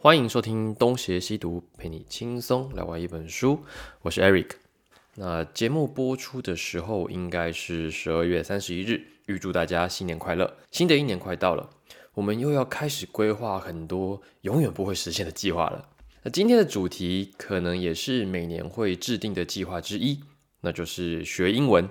欢迎收听东邪西毒，陪你轻松聊完一本书。我是 Eric。那节目播出的时候应该是十二月三十一日，预祝大家新年快乐！新的一年快到了，我们又要开始规划很多永远不会实现的计划了。那今天的主题可能也是每年会制定的计划之一，那就是学英文。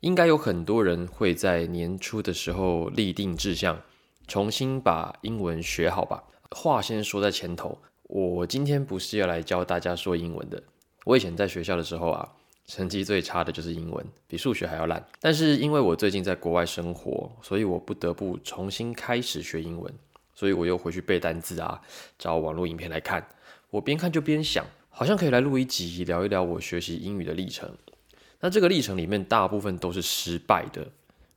应该有很多人会在年初的时候立定志向，重新把英文学好吧。话先说在前头，我今天不是要来教大家说英文的。我以前在学校的时候啊，成绩最差的就是英文，比数学还要烂。但是因为我最近在国外生活，所以我不得不重新开始学英文。所以我又回去背单词啊，找网络影片来看。我边看就边想，好像可以来录一集聊一聊我学习英语的历程。那这个历程里面大部分都是失败的。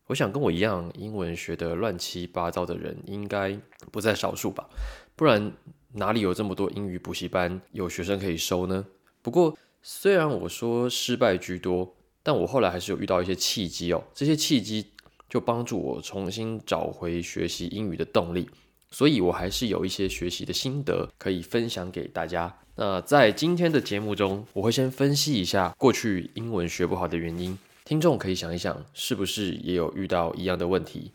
我想跟我一样英文学的乱七八糟的人，应该不在少数吧。不然哪里有这么多英语补习班有学生可以收呢？不过虽然我说失败居多，但我后来还是有遇到一些契机哦。这些契机就帮助我重新找回学习英语的动力，所以我还是有一些学习的心得可以分享给大家。那在今天的节目中，我会先分析一下过去英文学不好的原因，听众可以想一想，是不是也有遇到一样的问题？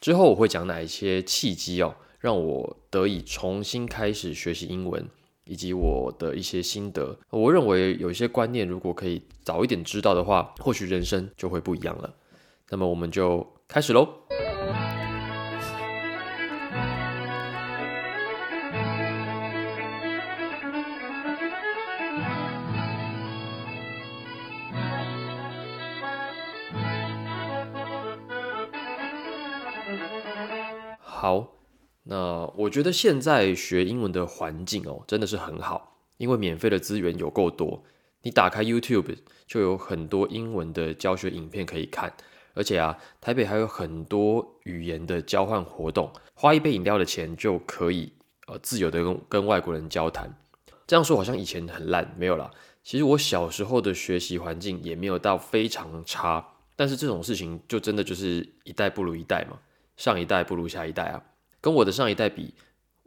之后我会讲哪一些契机哦。让我得以重新开始学习英文，以及我的一些心得。我认为有一些观念，如果可以早一点知道的话，或许人生就会不一样了。那么我们就开始喽。好。那我觉得现在学英文的环境哦，真的是很好，因为免费的资源有够多。你打开 YouTube 就有很多英文的教学影片可以看，而且啊，台北还有很多语言的交换活动，花一杯饮料的钱就可以呃自由的跟跟外国人交谈。这样说好像以前很烂，没有啦。其实我小时候的学习环境也没有到非常差，但是这种事情就真的就是一代不如一代嘛，上一代不如下一代啊。跟我的上一代比，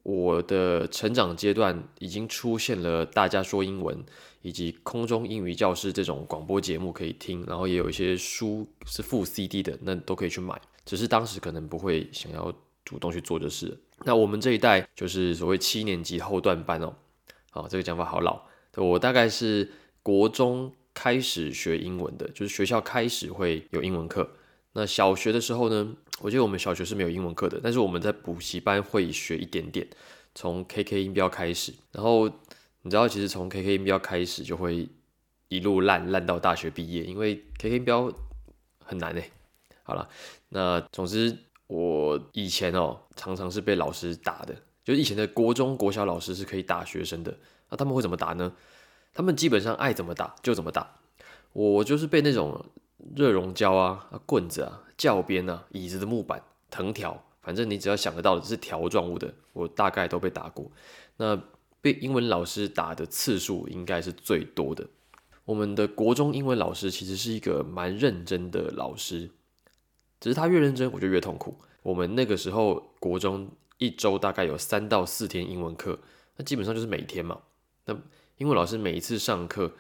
我的成长阶段已经出现了大家说英文以及空中英语教师这种广播节目可以听，然后也有一些书是附 CD 的，那都可以去买。只是当时可能不会想要主动去做这事。那我们这一代就是所谓七年级后段班哦，好，这个讲法好老。我大概是国中开始学英文的，就是学校开始会有英文课。那小学的时候呢，我记得我们小学是没有英文课的，但是我们在补习班会学一点点，从 K K 音标开始，然后你知道，其实从 K K 音标开始就会一路烂烂到大学毕业，因为 K K 音标很难诶。好了，那总之我以前哦，常常是被老师打的，就以前的国中国小老师是可以打学生的，那他们会怎么打呢？他们基本上爱怎么打就怎么打，我就是被那种。热熔胶啊，棍子啊，教鞭啊，椅子的木板、藤条，反正你只要想得到的是条状物的，我大概都被打过。那被英文老师打的次数应该是最多的。我们的国中英文老师其实是一个蛮认真的老师，只是他越认真，我就越痛苦。我们那个时候国中一周大概有三到四天英文课，那基本上就是每天嘛。那英文老师每一次上课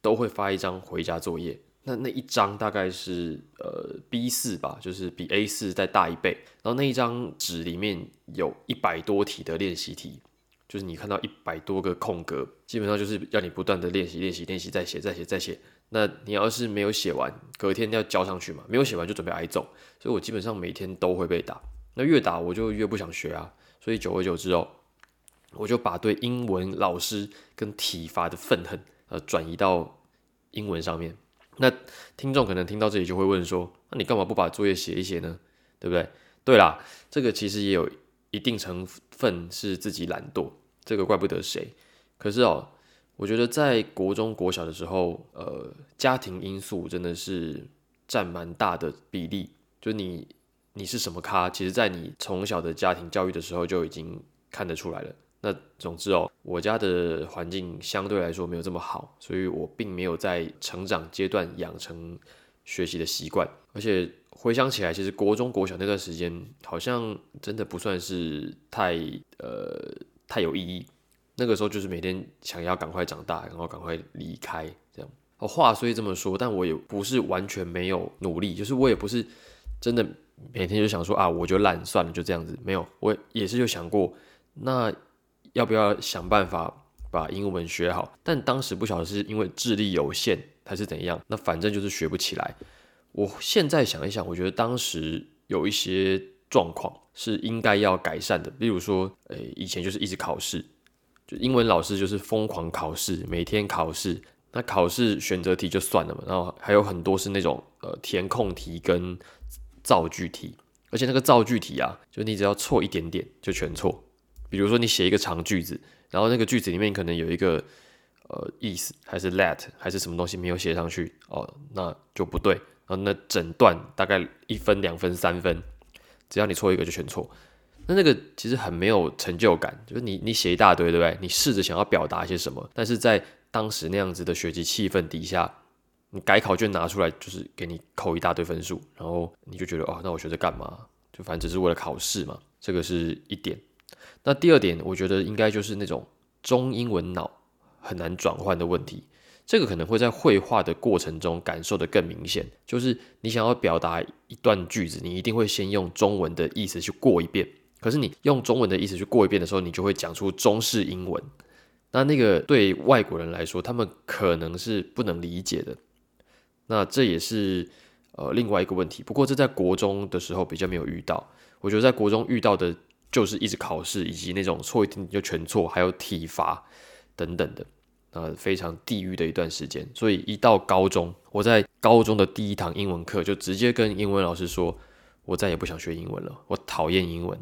都会发一张回家作业。那那一张大概是呃 B 四吧，就是比 A 四再大一倍。然后那一张纸里面有一百多题的练习题，就是你看到一百多个空格，基本上就是要你不断的练习、练习、练习，再写、再写、再写。那你要是没有写完，隔天要交上去嘛，没有写完就准备挨揍。所以我基本上每天都会被打。那越打我就越不想学啊。所以久而久之哦，我就把对英文老师跟体罚的愤恨呃转移到英文上面。那听众可能听到这里就会问说：“那你干嘛不把作业写一写呢？对不对？”对啦，这个其实也有一定成分是自己懒惰，这个怪不得谁。可是哦，我觉得在国中国小的时候，呃，家庭因素真的是占蛮大的比例。就你你是什么咖，其实在你从小的家庭教育的时候就已经看得出来了。那总之哦，我家的环境相对来说没有这么好，所以我并没有在成长阶段养成学习的习惯。而且回想起来，其实国中、国小那段时间，好像真的不算是太呃太有意义。那个时候就是每天想要赶快长大，然后赶快离开这样。哦，话虽这么说，但我也不是完全没有努力，就是我也不是真的每天就想说啊，我就懒算了，就这样子。没有，我也是有想过，那要不要想办法把英文学好？但当时不晓得是因为智力有限还是怎样，那反正就是学不起来。我现在想一想，我觉得当时有一些状况是应该要改善的，例如说，诶，以前就是一直考试，就英文老师就是疯狂考试，每天考试。那考试选择题就算了嘛，然后还有很多是那种呃填空题跟造句题，而且那个造句题啊，就你只要错一点点就全错。比如说你写一个长句子，然后那个句子里面可能有一个呃意思还是 let 还是什么东西没有写上去哦，那就不对。然后那整段大概一分两分三分，只要你错一个就全错。那那个其实很没有成就感，就是你你写一大堆对不对？你试着想要表达些什么，但是在当时那样子的学习气氛底下，你改考卷拿出来就是给你扣一大堆分数，然后你就觉得哦，那我学这干嘛？就反正只是为了考试嘛。这个是一点。那第二点，我觉得应该就是那种中英文脑很难转换的问题。这个可能会在绘画的过程中感受的更明显。就是你想要表达一段句子，你一定会先用中文的意思去过一遍。可是你用中文的意思去过一遍的时候，你就会讲出中式英文。那那个对外国人来说，他们可能是不能理解的。那这也是呃另外一个问题。不过这在国中的时候比较没有遇到。我觉得在国中遇到的就是一直考试，以及那种错一点就全错，还有体罚等等的，呃，非常地狱的一段时间。所以一到高中，我在高中的第一堂英文课就直接跟英文老师说，我再也不想学英文了，我讨厌英文。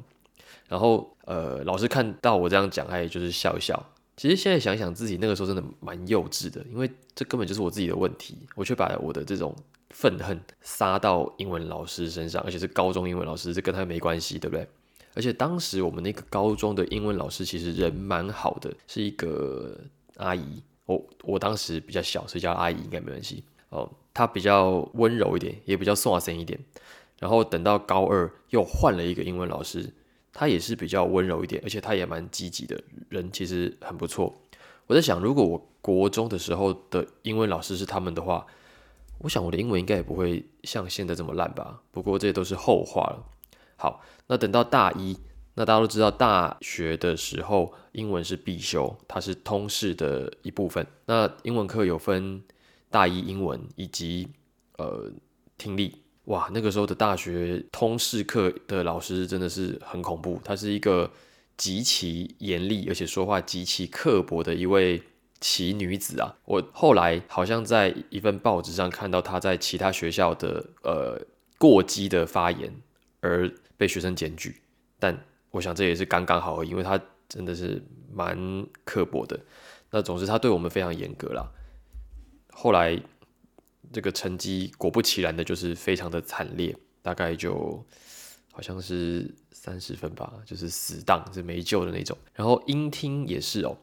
然后呃，老师看到我这样讲，哎，就是笑一笑。其实现在想想，自己那个时候真的蛮幼稚的，因为这根本就是我自己的问题，我却把我的这种愤恨撒到英文老师身上，而且是高中英文老师，这跟他没关系，对不对？而且当时我们那个高中的英文老师其实人蛮好的，是一个阿姨，我我当时比较小，所以叫阿姨应该没关系哦。她比较温柔一点，也比较送声一点。然后等到高二又换了一个英文老师。他也是比较温柔一点，而且他也蛮积极的人，其实很不错。我在想，如果我国中的时候的英文老师是他们的话，我想我的英文应该也不会像现在这么烂吧。不过这都是后话了。好，那等到大一，那大家都知道，大学的时候英文是必修，它是通识的一部分。那英文课有分大一英文以及呃听力。哇，那个时候的大学通识课的老师真的是很恐怖，她是一个极其严厉，而且说话极其刻薄的一位奇女子啊。我后来好像在一份报纸上看到她在其他学校的呃过激的发言而被学生检举，但我想这也是刚刚好，因为他真的是蛮刻薄的。那总之他对我们非常严格啦。后来。这个成绩果不其然的，就是非常的惨烈，大概就好像是三十分吧，就是死档是没救的那种。然后英听也是哦，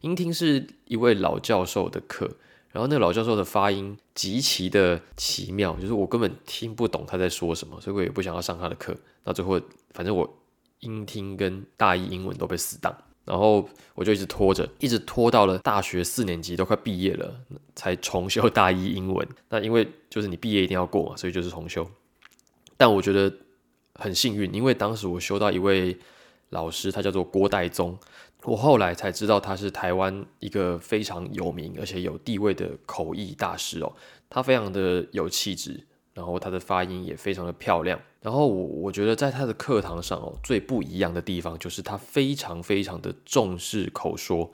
英听是一位老教授的课，然后那个老教授的发音极其的奇妙，就是我根本听不懂他在说什么，所以我也不想要上他的课。那最后，反正我英听跟大一英文都被死档。然后我就一直拖着，一直拖到了大学四年级都快毕业了，才重修大一英文。那因为就是你毕业一定要过嘛，所以就是重修。但我觉得很幸运，因为当时我修到一位老师，他叫做郭代宗。我后来才知道他是台湾一个非常有名而且有地位的口译大师哦，他非常的有气质。然后他的发音也非常的漂亮。然后我我觉得在他的课堂上哦，最不一样的地方就是他非常非常的重视口说。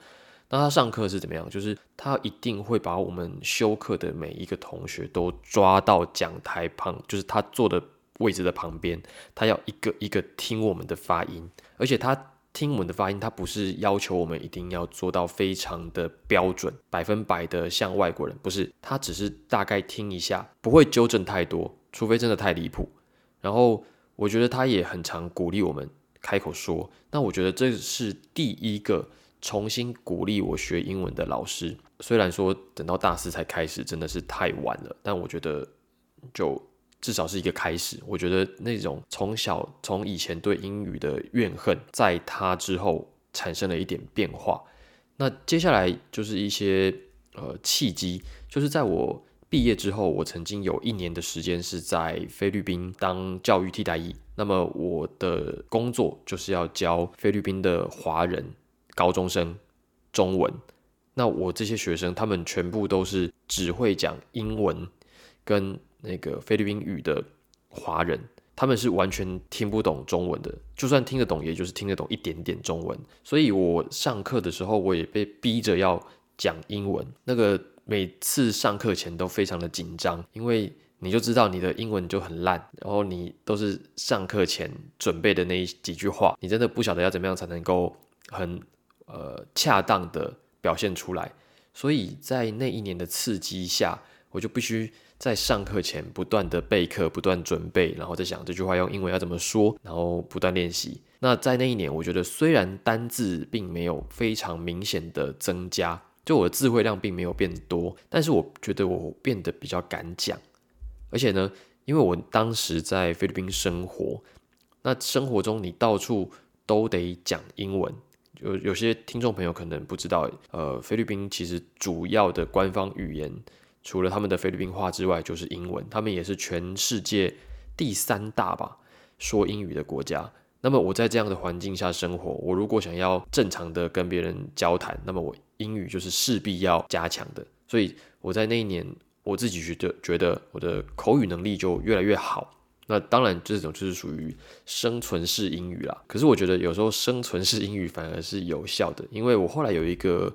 那他上课是怎么样？就是他一定会把我们修课的每一个同学都抓到讲台旁，就是他坐的位置的旁边，他要一个一个听我们的发音，而且他。听我们的发音，他不是要求我们一定要做到非常的标准，百分百的像外国人，不是，他只是大概听一下，不会纠正太多，除非真的太离谱。然后我觉得他也很常鼓励我们开口说，那我觉得这是第一个重新鼓励我学英文的老师。虽然说等到大四才开始，真的是太晚了，但我觉得就。至少是一个开始。我觉得那种从小从以前对英语的怨恨，在他之后产生了一点变化。那接下来就是一些呃契机，就是在我毕业之后，我曾经有一年的时间是在菲律宾当教育替代役。那么我的工作就是要教菲律宾的华人高中生中文。那我这些学生，他们全部都是只会讲英文跟那个菲律宾语的华人，他们是完全听不懂中文的，就算听得懂，也就是听得懂一点点中文。所以我上课的时候，我也被逼着要讲英文。那个每次上课前都非常的紧张，因为你就知道你的英文就很烂，然后你都是上课前准备的那几句话，你真的不晓得要怎么样才能够很呃恰当的。表现出来，所以在那一年的刺激下，我就必须在上课前不断的备课、不断准备，然后再想这句话用英文要怎么说，然后不断练习。那在那一年，我觉得虽然单字并没有非常明显的增加，就我的词汇量并没有变多，但是我觉得我变得比较敢讲。而且呢，因为我当时在菲律宾生活，那生活中你到处都得讲英文。有有些听众朋友可能不知道，呃，菲律宾其实主要的官方语言除了他们的菲律宾话之外，就是英文。他们也是全世界第三大吧说英语的国家。那么我在这样的环境下生活，我如果想要正常的跟别人交谈，那么我英语就是势必要加强的。所以我在那一年，我自己觉得觉得我的口语能力就越来越好。那当然，这种就是属于生存式英语啦。可是我觉得有时候生存式英语反而是有效的，因为我后来有一个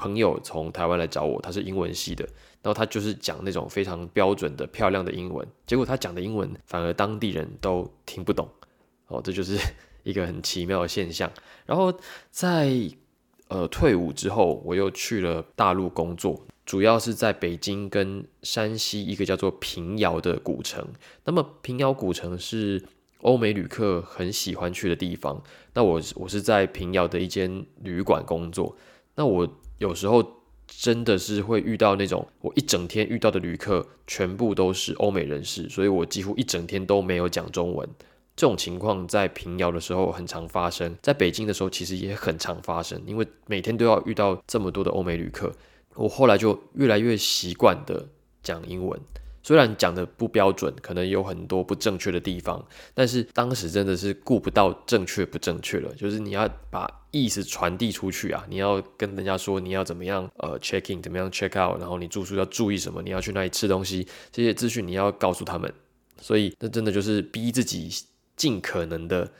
朋友从台湾来找我，他是英文系的，然后他就是讲那种非常标准的漂亮的英文，结果他讲的英文反而当地人都听不懂，哦，这就是 一个很奇妙的现象。然后在呃退伍之后，我又去了大陆工作。主要是在北京跟山西一个叫做平遥的古城。那么平遥古城是欧美旅客很喜欢去的地方。那我我是在平遥的一间旅馆工作。那我有时候真的是会遇到那种，我一整天遇到的旅客全部都是欧美人士，所以我几乎一整天都没有讲中文。这种情况在平遥的时候很常发生，在北京的时候其实也很常发生，因为每天都要遇到这么多的欧美旅客。我后来就越来越习惯的讲英文，虽然讲的不标准，可能有很多不正确的地方，但是当时真的是顾不到正确不正确了，就是你要把意思传递出去啊，你要跟人家说你要怎么样呃 check in，怎么样 check out，然后你住宿要注意什么，你要去哪里吃东西，这些资讯你要告诉他们，所以那真的就是逼自己尽可能的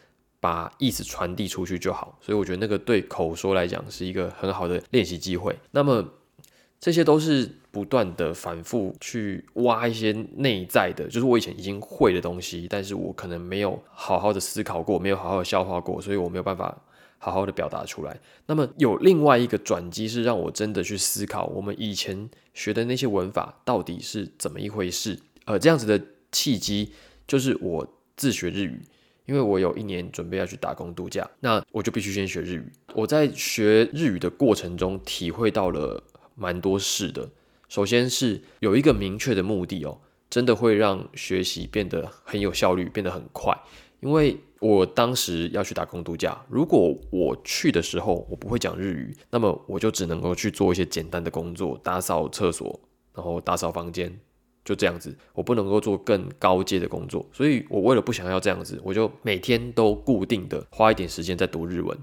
把意思传递出去就好，所以我觉得那个对口说来讲是一个很好的练习机会。那么。这些都是不断的反复去挖一些内在的，就是我以前已经会的东西，但是我可能没有好好的思考过，没有好好的消化过，所以我没有办法好好的表达出来。那么有另外一个转机是让我真的去思考，我们以前学的那些文法到底是怎么一回事？呃，这样子的契机就是我自学日语，因为我有一年准备要去打工度假，那我就必须先学日语。我在学日语的过程中体会到了。蛮多事的，首先是有一个明确的目的哦，真的会让学习变得很有效率，变得很快。因为我当时要去打工度假，如果我去的时候我不会讲日语，那么我就只能够去做一些简单的工作，打扫厕所，然后打扫房间，就这样子，我不能够做更高阶的工作。所以我为了不想要这样子，我就每天都固定的花一点时间在读日文。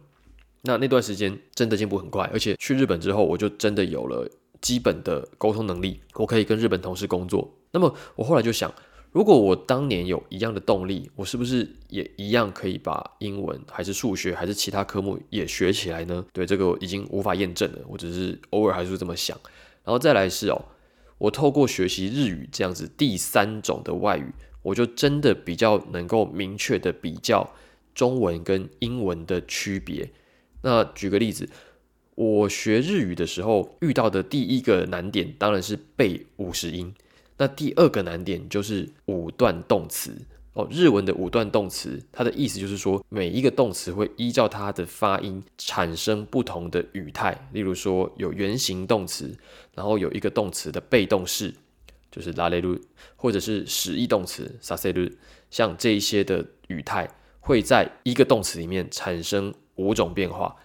那那段时间真的进步很快，而且去日本之后，我就真的有了基本的沟通能力，我可以跟日本同事工作。那么我后来就想，如果我当年有一样的动力，我是不是也一样可以把英文还是数学还是其他科目也学起来呢？对这个已经无法验证了，我只是偶尔还是这么想。然后再来是哦，我透过学习日语这样子第三种的外语，我就真的比较能够明确的比较中文跟英文的区别。那举个例子，我学日语的时候遇到的第一个难点当然是背五十音。那第二个难点就是五段动词哦。日文的五段动词，它的意思就是说，每一个动词会依照它的发音产生不同的语态。例如说，有原形动词，然后有一个动词的被动式，就是拉雷鲁，或者是使役动词萨塞鲁，像这一些的语态会在一个动词里面产生。五种变化，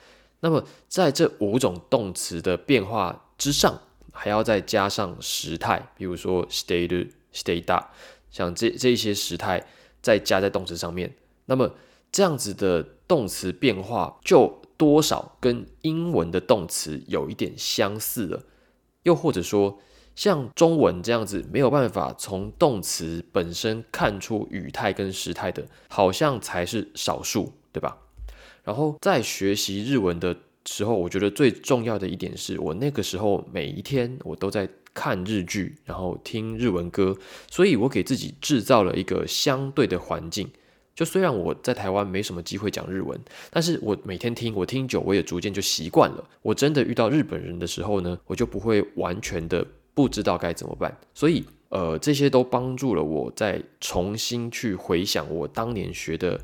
那么在这五种动词的变化之上，还要再加上时态，比如说 stayed、stayed up，像这这一些时态再加在动词上面，那么这样子的动词变化就多少跟英文的动词有一点相似了，又或者说。像中文这样子没有办法从动词本身看出语态跟时态的，好像才是少数，对吧？然后在学习日文的时候，我觉得最重要的一点是我那个时候每一天我都在看日剧，然后听日文歌，所以我给自己制造了一个相对的环境。就虽然我在台湾没什么机会讲日文，但是我每天听，我听久，我也逐渐就习惯了。我真的遇到日本人的时候呢，我就不会完全的。不知道该怎么办，所以呃，这些都帮助了我再重新去回想我当年学的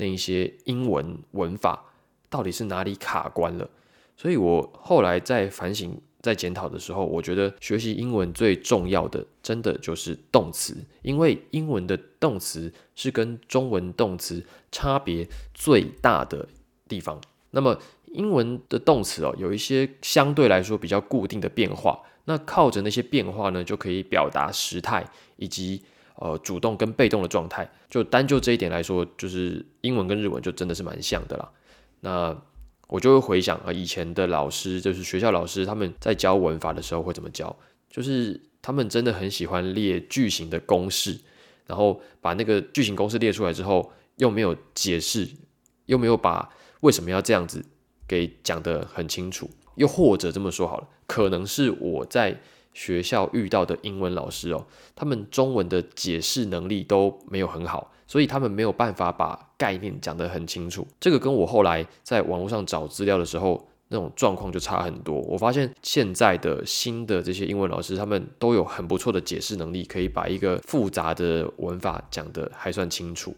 那一些英文文法到底是哪里卡关了。所以我后来在反省、在检讨的时候，我觉得学习英文最重要的，真的就是动词，因为英文的动词是跟中文动词差别最大的地方。那么英文的动词哦，有一些相对来说比较固定的变化。那靠着那些变化呢，就可以表达时态以及呃主动跟被动的状态。就单就这一点来说，就是英文跟日文就真的是蛮像的啦。那我就会回想啊，以前的老师，就是学校老师，他们在教文法的时候会怎么教？就是他们真的很喜欢列句型的公式，然后把那个句型公式列出来之后，又没有解释，又没有把为什么要这样子给讲得很清楚。又或者这么说好了，可能是我在学校遇到的英文老师哦，他们中文的解释能力都没有很好，所以他们没有办法把概念讲得很清楚。这个跟我后来在网络上找资料的时候那种状况就差很多。我发现现在的新的这些英文老师，他们都有很不错的解释能力，可以把一个复杂的文法讲得还算清楚。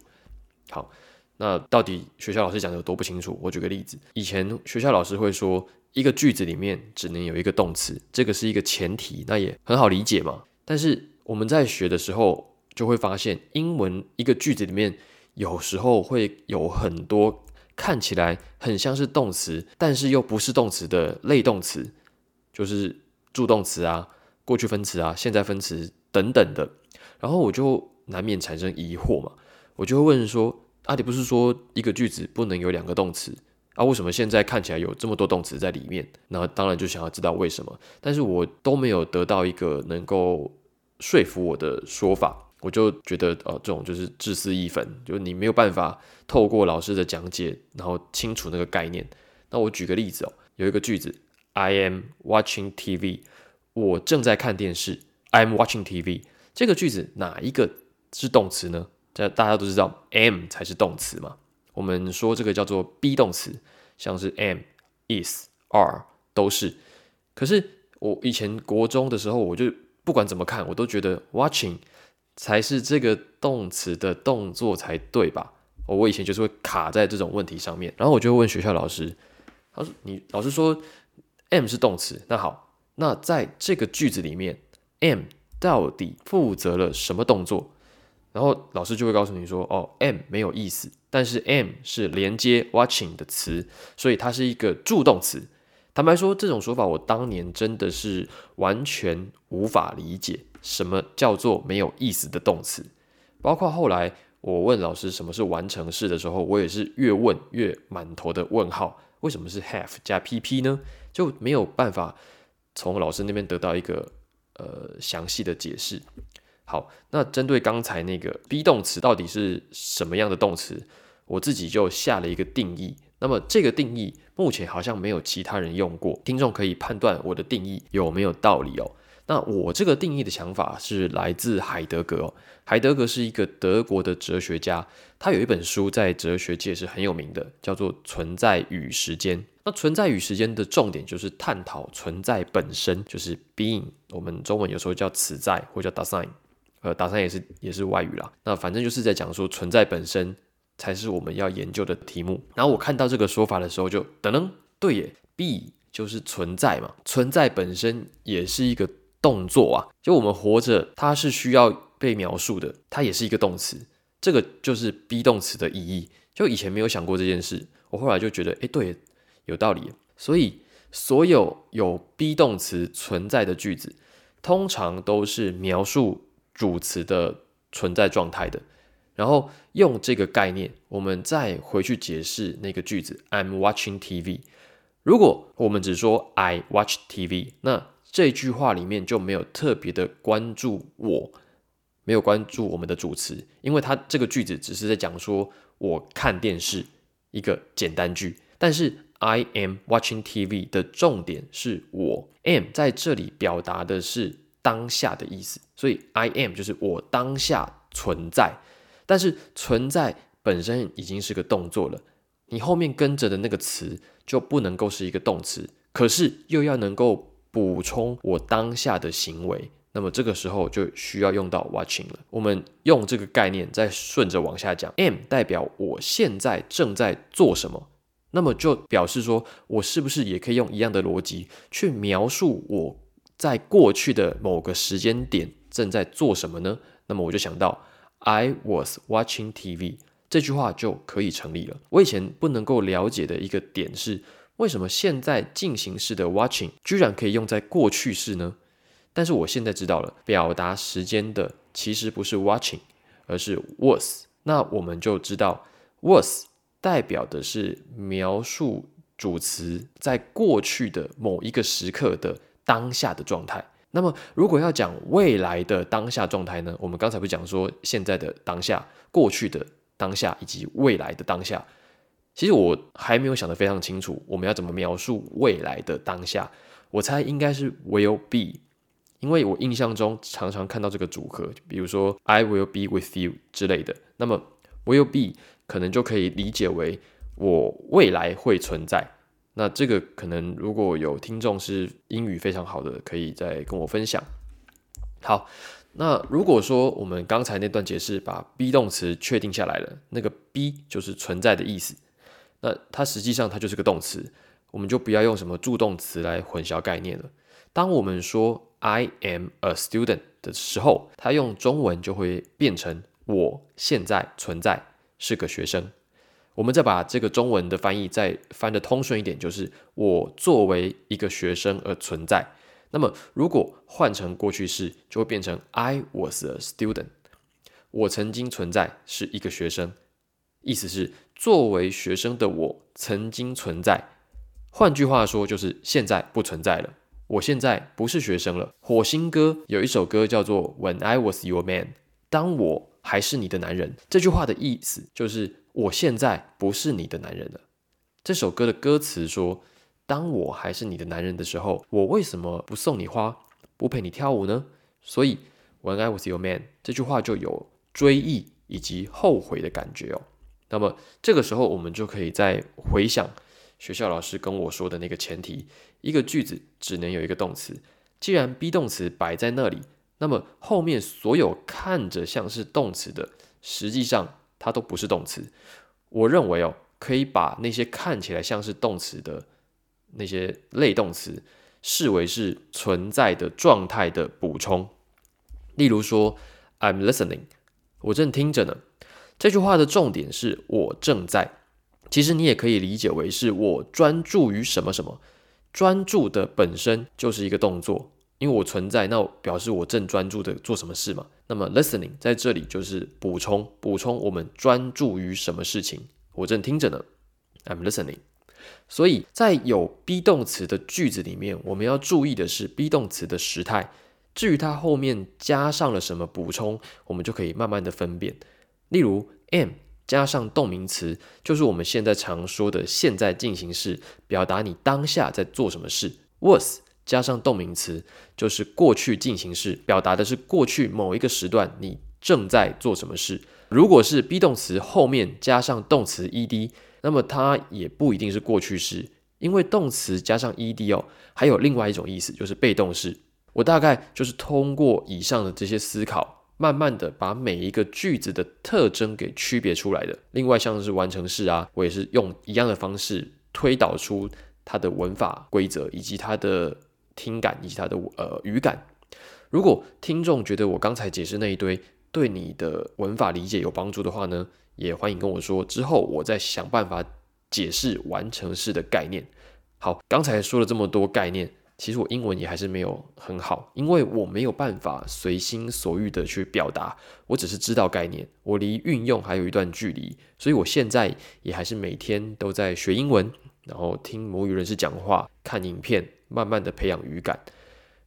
好，那到底学校老师讲的有多不清楚？我举个例子，以前学校老师会说。一个句子里面只能有一个动词，这个是一个前提，那也很好理解嘛。但是我们在学的时候就会发现，英文一个句子里面有时候会有很多看起来很像是动词，但是又不是动词的类动词，就是助动词啊、过去分词啊、现在分词等等的。然后我就难免产生疑惑嘛，我就会问说：阿迪不是说一个句子不能有两个动词？啊，为什么现在看起来有这么多动词在里面？那当然就想要知道为什么，但是我都没有得到一个能够说服我的说法，我就觉得呃，这种就是自私一粉，就你没有办法透过老师的讲解，然后清楚那个概念。那我举个例子哦，有一个句子，I am watching TV，我正在看电视，I am watching TV，这个句子哪一个是动词呢？这大家都知道，am 才是动词嘛。我们说这个叫做 be 动词，像是 am、is、are 都是。可是我以前国中的时候，我就不管怎么看，我都觉得 watching 才是这个动词的动作才对吧？我以前就是会卡在这种问题上面，然后我就问学校老师，他说：“你老师说 am 是动词，那好，那在这个句子里面，am 到底负责了什么动作？”然后老师就会告诉你说：“哦，am 没有意思，但是 am 是连接 watching 的词，所以它是一个助动词。坦白说，这种说法我当年真的是完全无法理解，什么叫做没有意思的动词？包括后来我问老师什么是完成式的时候，我也是越问越满头的问号。为什么是 have 加 pp 呢？就没有办法从老师那边得到一个呃详细的解释。”好，那针对刚才那个 be 动词到底是什么样的动词，我自己就下了一个定义。那么这个定义目前好像没有其他人用过，听众可以判断我的定义有没有道理哦。那我这个定义的想法是来自海德格哦。海德格是一个德国的哲学家，他有一本书在哲学界是很有名的，叫做《存在与时间》。那存在与时间的重点就是探讨存在本身，就是 being，我们中文有时候叫此在或叫 design。呃，打算也是也是外语啦。那反正就是在讲说存在本身才是我们要研究的题目。然后我看到这个说法的时候，就等等，对耶，be 就是存在嘛，存在本身也是一个动作啊。就我们活着，它是需要被描述的，它也是一个动词。这个就是 be 动词的意义。就以前没有想过这件事，我后来就觉得，哎，对，有道理。所以所有有 be 动词存在的句子，通常都是描述主词的存在状态的。然后用这个概念，我们再回去解释那个句子 "I'm watching TV"。如果我们只说 "I watch TV"，那这句话里面就没有特别的关注我，没有关注我们的主词，因为它这个句子只是在讲说我看电视一个简单句。但是 "I am watching TV" 的重点是我 am 在这里表达的是当下的意思，所以 I am 就是我当下存在。但是存在本身已经是个动作了，你后面跟着的那个词就不能够是一个动词，可是又要能够补充我当下的行为，那么这个时候就需要用到 watching 了。我们用这个概念再顺着往下讲，am 代表我现在正在做什么，那么就表示说我是不是也可以用一样的逻辑去描述我在过去的某个时间点正在做什么呢？那么我就想到。I was watching TV，这句话就可以成立了。我以前不能够了解的一个点是，为什么现在进行式的 watching 居然可以用在过去式呢？但是我现在知道了，表达时间的其实不是 watching，而是 was。那我们就知道 was 代表的是描述主词在过去的某一个时刻的当下的状态。那么，如果要讲未来的当下状态呢？我们刚才不讲说现在的当下、过去的当下以及未来的当下？其实我还没有想得非常清楚，我们要怎么描述未来的当下？我猜应该是 will be，因为我印象中常常看到这个组合，比如说 I will be with you 之类的。那么 will be 可能就可以理解为我未来会存在。那这个可能如果有听众是英语非常好的，可以再跟我分享。好，那如果说我们刚才那段解释把 be 动词确定下来了，那个 be 就是存在的意思，那它实际上它就是个动词，我们就不要用什么助动词来混淆概念了。当我们说 I am a student 的时候，它用中文就会变成我现在存在是个学生。我们再把这个中文的翻译再翻的通顺一点，就是我作为一个学生而存在。那么如果换成过去式，就会变成 I was a student。我曾经存在是一个学生，意思是作为学生的我曾经存在。换句话说，就是现在不存在了。我现在不是学生了。火星哥有一首歌叫做 When I Was Your Man，当我还是你的男人。这句话的意思就是。我现在不是你的男人了。这首歌的歌词说：“当我还是你的男人的时候，我为什么不送你花，不陪你跳舞呢？”所以，When I was your man，这句话就有追忆以及后悔的感觉哦。那么这个时候，我们就可以再回想学校老师跟我说的那个前提：一个句子只能有一个动词。既然 be 动词摆在那里，那么后面所有看着像是动词的，实际上。它都不是动词，我认为哦，可以把那些看起来像是动词的那些类动词视为是存在的状态的补充。例如说，I'm listening，我正听着呢。这句话的重点是我正在，其实你也可以理解为是我专注于什么什么，专注的本身就是一个动作。因为我存在，那表示我正专注的做什么事嘛？那么 listening 在这里就是补充，补充我们专注于什么事情。我正听着呢，I'm listening。所以在有 be 动词的句子里面，我们要注意的是 be 动词的时态。至于它后面加上了什么补充，我们就可以慢慢的分辨。例如 am 加上动名词，就是我们现在常说的现在进行式，表达你当下在做什么事。was 加上动名词就是过去进行式，表达的是过去某一个时段你正在做什么事。如果是 be 动词后面加上动词 ed，那么它也不一定是过去式，因为动词加上 ed 哦，还有另外一种意思就是被动式。我大概就是通过以上的这些思考，慢慢的把每一个句子的特征给区别出来的。另外像是完成式啊，我也是用一样的方式推导出它的文法规则以及它的。听感以及它的呃语感，如果听众觉得我刚才解释那一堆对你的文法理解有帮助的话呢，也欢迎跟我说，之后我再想办法解释完成式的概念。好，刚才说了这么多概念，其实我英文也还是没有很好，因为我没有办法随心所欲的去表达，我只是知道概念，我离运用还有一段距离，所以我现在也还是每天都在学英文，然后听母语人士讲话，看影片，慢慢的培养语感。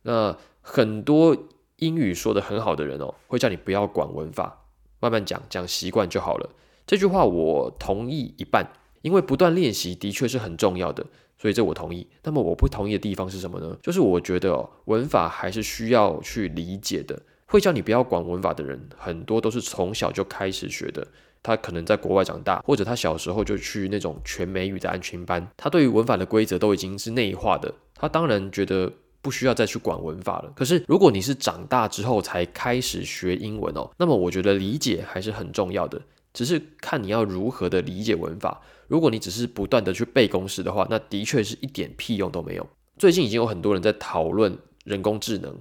那很多英语说的很好的人哦，会叫你不要管文法，慢慢讲，讲习惯就好了。这句话我同意一半，因为不断练习的确是很重要的。所以这我同意。那么我不同意的地方是什么呢？就是我觉得哦，文法还是需要去理解的。会叫你不要管文法的人，很多都是从小就开始学的。他可能在国外长大，或者他小时候就去那种全美语的安全班，他对于文法的规则都已经是内化的。他当然觉得不需要再去管文法了。可是如果你是长大之后才开始学英文哦，那么我觉得理解还是很重要的。只是看你要如何的理解文法。如果你只是不断的去背公式的话，那的确是一点屁用都没有。最近已经有很多人在讨论人工智能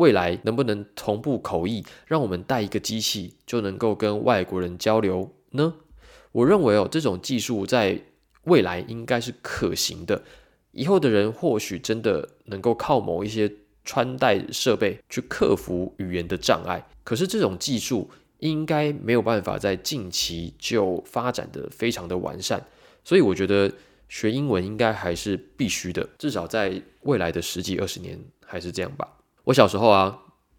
未来能不能同步口译，让我们带一个机器就能够跟外国人交流呢？我认为哦，这种技术在未来应该是可行的。以后的人或许真的能够靠某一些穿戴设备去克服语言的障碍。可是这种技术。应该没有办法在近期就发展的非常的完善，所以我觉得学英文应该还是必须的，至少在未来的十几二十年还是这样吧。我小时候啊，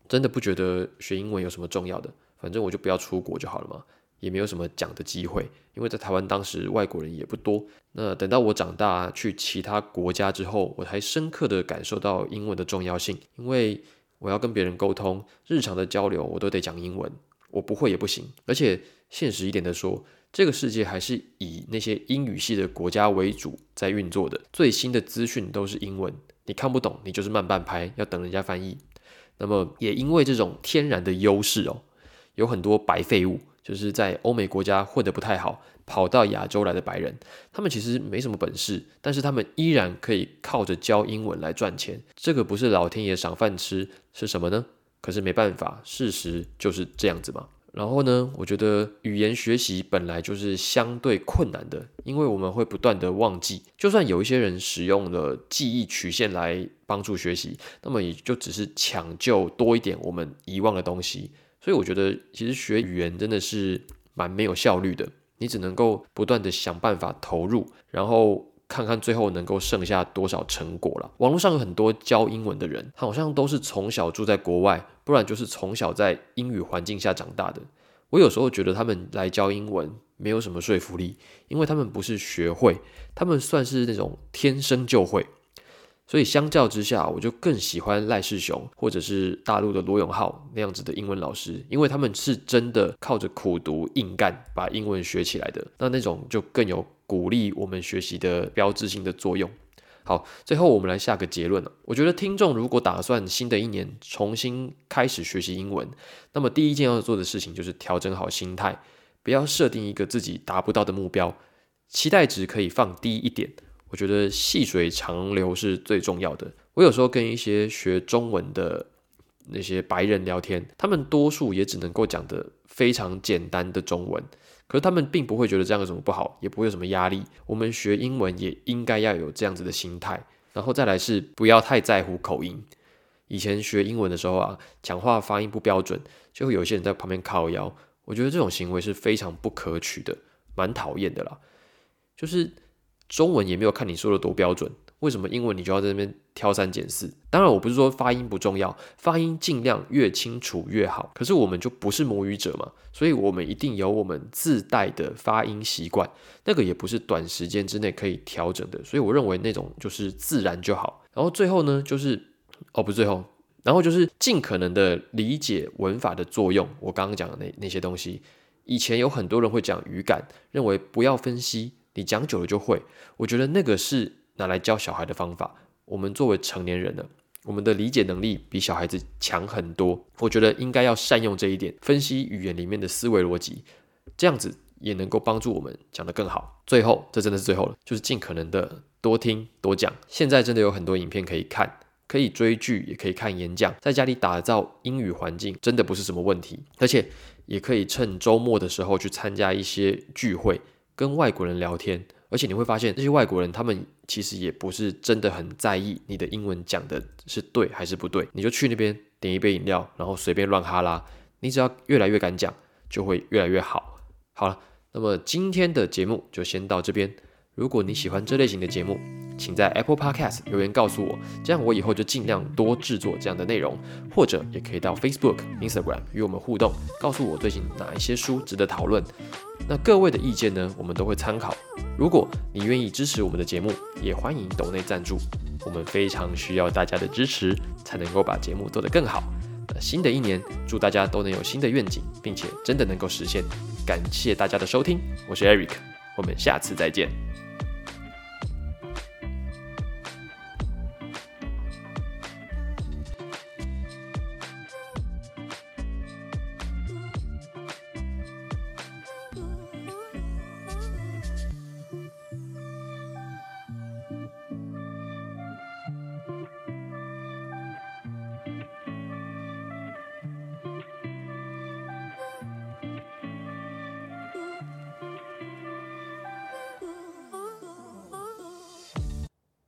真的不觉得学英文有什么重要的，反正我就不要出国就好了嘛，也没有什么讲的机会，因为在台湾当时外国人也不多。那等到我长大去其他国家之后，我才深刻的感受到英文的重要性，因为我要跟别人沟通，日常的交流我都得讲英文。我不会也不行，而且现实一点的说，这个世界还是以那些英语系的国家为主在运作的，最新的资讯都是英文，你看不懂，你就是慢半拍，要等人家翻译。那么也因为这种天然的优势哦，有很多白废物，就是在欧美国家混得不太好，跑到亚洲来的白人，他们其实没什么本事，但是他们依然可以靠着教英文来赚钱，这个不是老天爷赏饭吃是什么呢？可是没办法，事实就是这样子嘛。然后呢，我觉得语言学习本来就是相对困难的，因为我们会不断的忘记。就算有一些人使用了记忆曲线来帮助学习，那么也就只是抢救多一点我们遗忘的东西。所以我觉得，其实学语言真的是蛮没有效率的。你只能够不断的想办法投入，然后。看看最后能够剩下多少成果了。网络上有很多教英文的人，好像都是从小住在国外，不然就是从小在英语环境下长大的。我有时候觉得他们来教英文没有什么说服力，因为他们不是学会，他们算是那种天生就会。所以相较之下，我就更喜欢赖世雄或者是大陆的罗永浩那样子的英文老师，因为他们是真的靠着苦读硬干把英文学起来的。那那种就更有。鼓励我们学习的标志性的作用。好，最后我们来下个结论。我觉得听众如果打算新的一年重新开始学习英文，那么第一件要做的事情就是调整好心态，不要设定一个自己达不到的目标，期待值可以放低一点。我觉得细水长流是最重要的。我有时候跟一些学中文的那些白人聊天，他们多数也只能够讲的非常简单的中文。可是他们并不会觉得这样有什么不好，也不会有什么压力。我们学英文也应该要有这样子的心态，然后再来是不要太在乎口音。以前学英文的时候啊，讲话发音不标准，就会有些人在旁边靠腰。我觉得这种行为是非常不可取的，蛮讨厌的啦。就是中文也没有看你说的多标准。为什么英文你就要在那边挑三拣四？当然，我不是说发音不重要，发音尽量越清楚越好。可是我们就不是母语者嘛，所以我们一定有我们自带的发音习惯，那个也不是短时间之内可以调整的。所以我认为那种就是自然就好。然后最后呢，就是哦，不是最后，然后就是尽可能的理解文法的作用。我刚刚讲的那那些东西，以前有很多人会讲语感，认为不要分析，你讲久了就会。我觉得那个是。拿来教小孩的方法，我们作为成年人呢，我们的理解能力比小孩子强很多。我觉得应该要善用这一点，分析语言里面的思维逻辑，这样子也能够帮助我们讲得更好。最后，这真的是最后了，就是尽可能的多听多讲。现在真的有很多影片可以看，可以追剧，也可以看演讲，在家里打造英语环境，真的不是什么问题。而且也可以趁周末的时候去参加一些聚会，跟外国人聊天。而且你会发现，这些外国人他们其实也不是真的很在意你的英文讲的是对还是不对。你就去那边点一杯饮料，然后随便乱哈拉，你只要越来越敢讲，就会越来越好。好了，那么今天的节目就先到这边。如果你喜欢这类型的节目，请在 Apple Podcast 留言告诉我，这样我以后就尽量多制作这样的内容，或者也可以到 Facebook、Instagram 与我们互动，告诉我最近哪一些书值得讨论。那各位的意见呢，我们都会参考。如果你愿意支持我们的节目，也欢迎抖内赞助，我们非常需要大家的支持，才能够把节目做得更好。那新的一年，祝大家都能有新的愿景，并且真的能够实现。感谢大家的收听，我是 Eric，我们下次再见。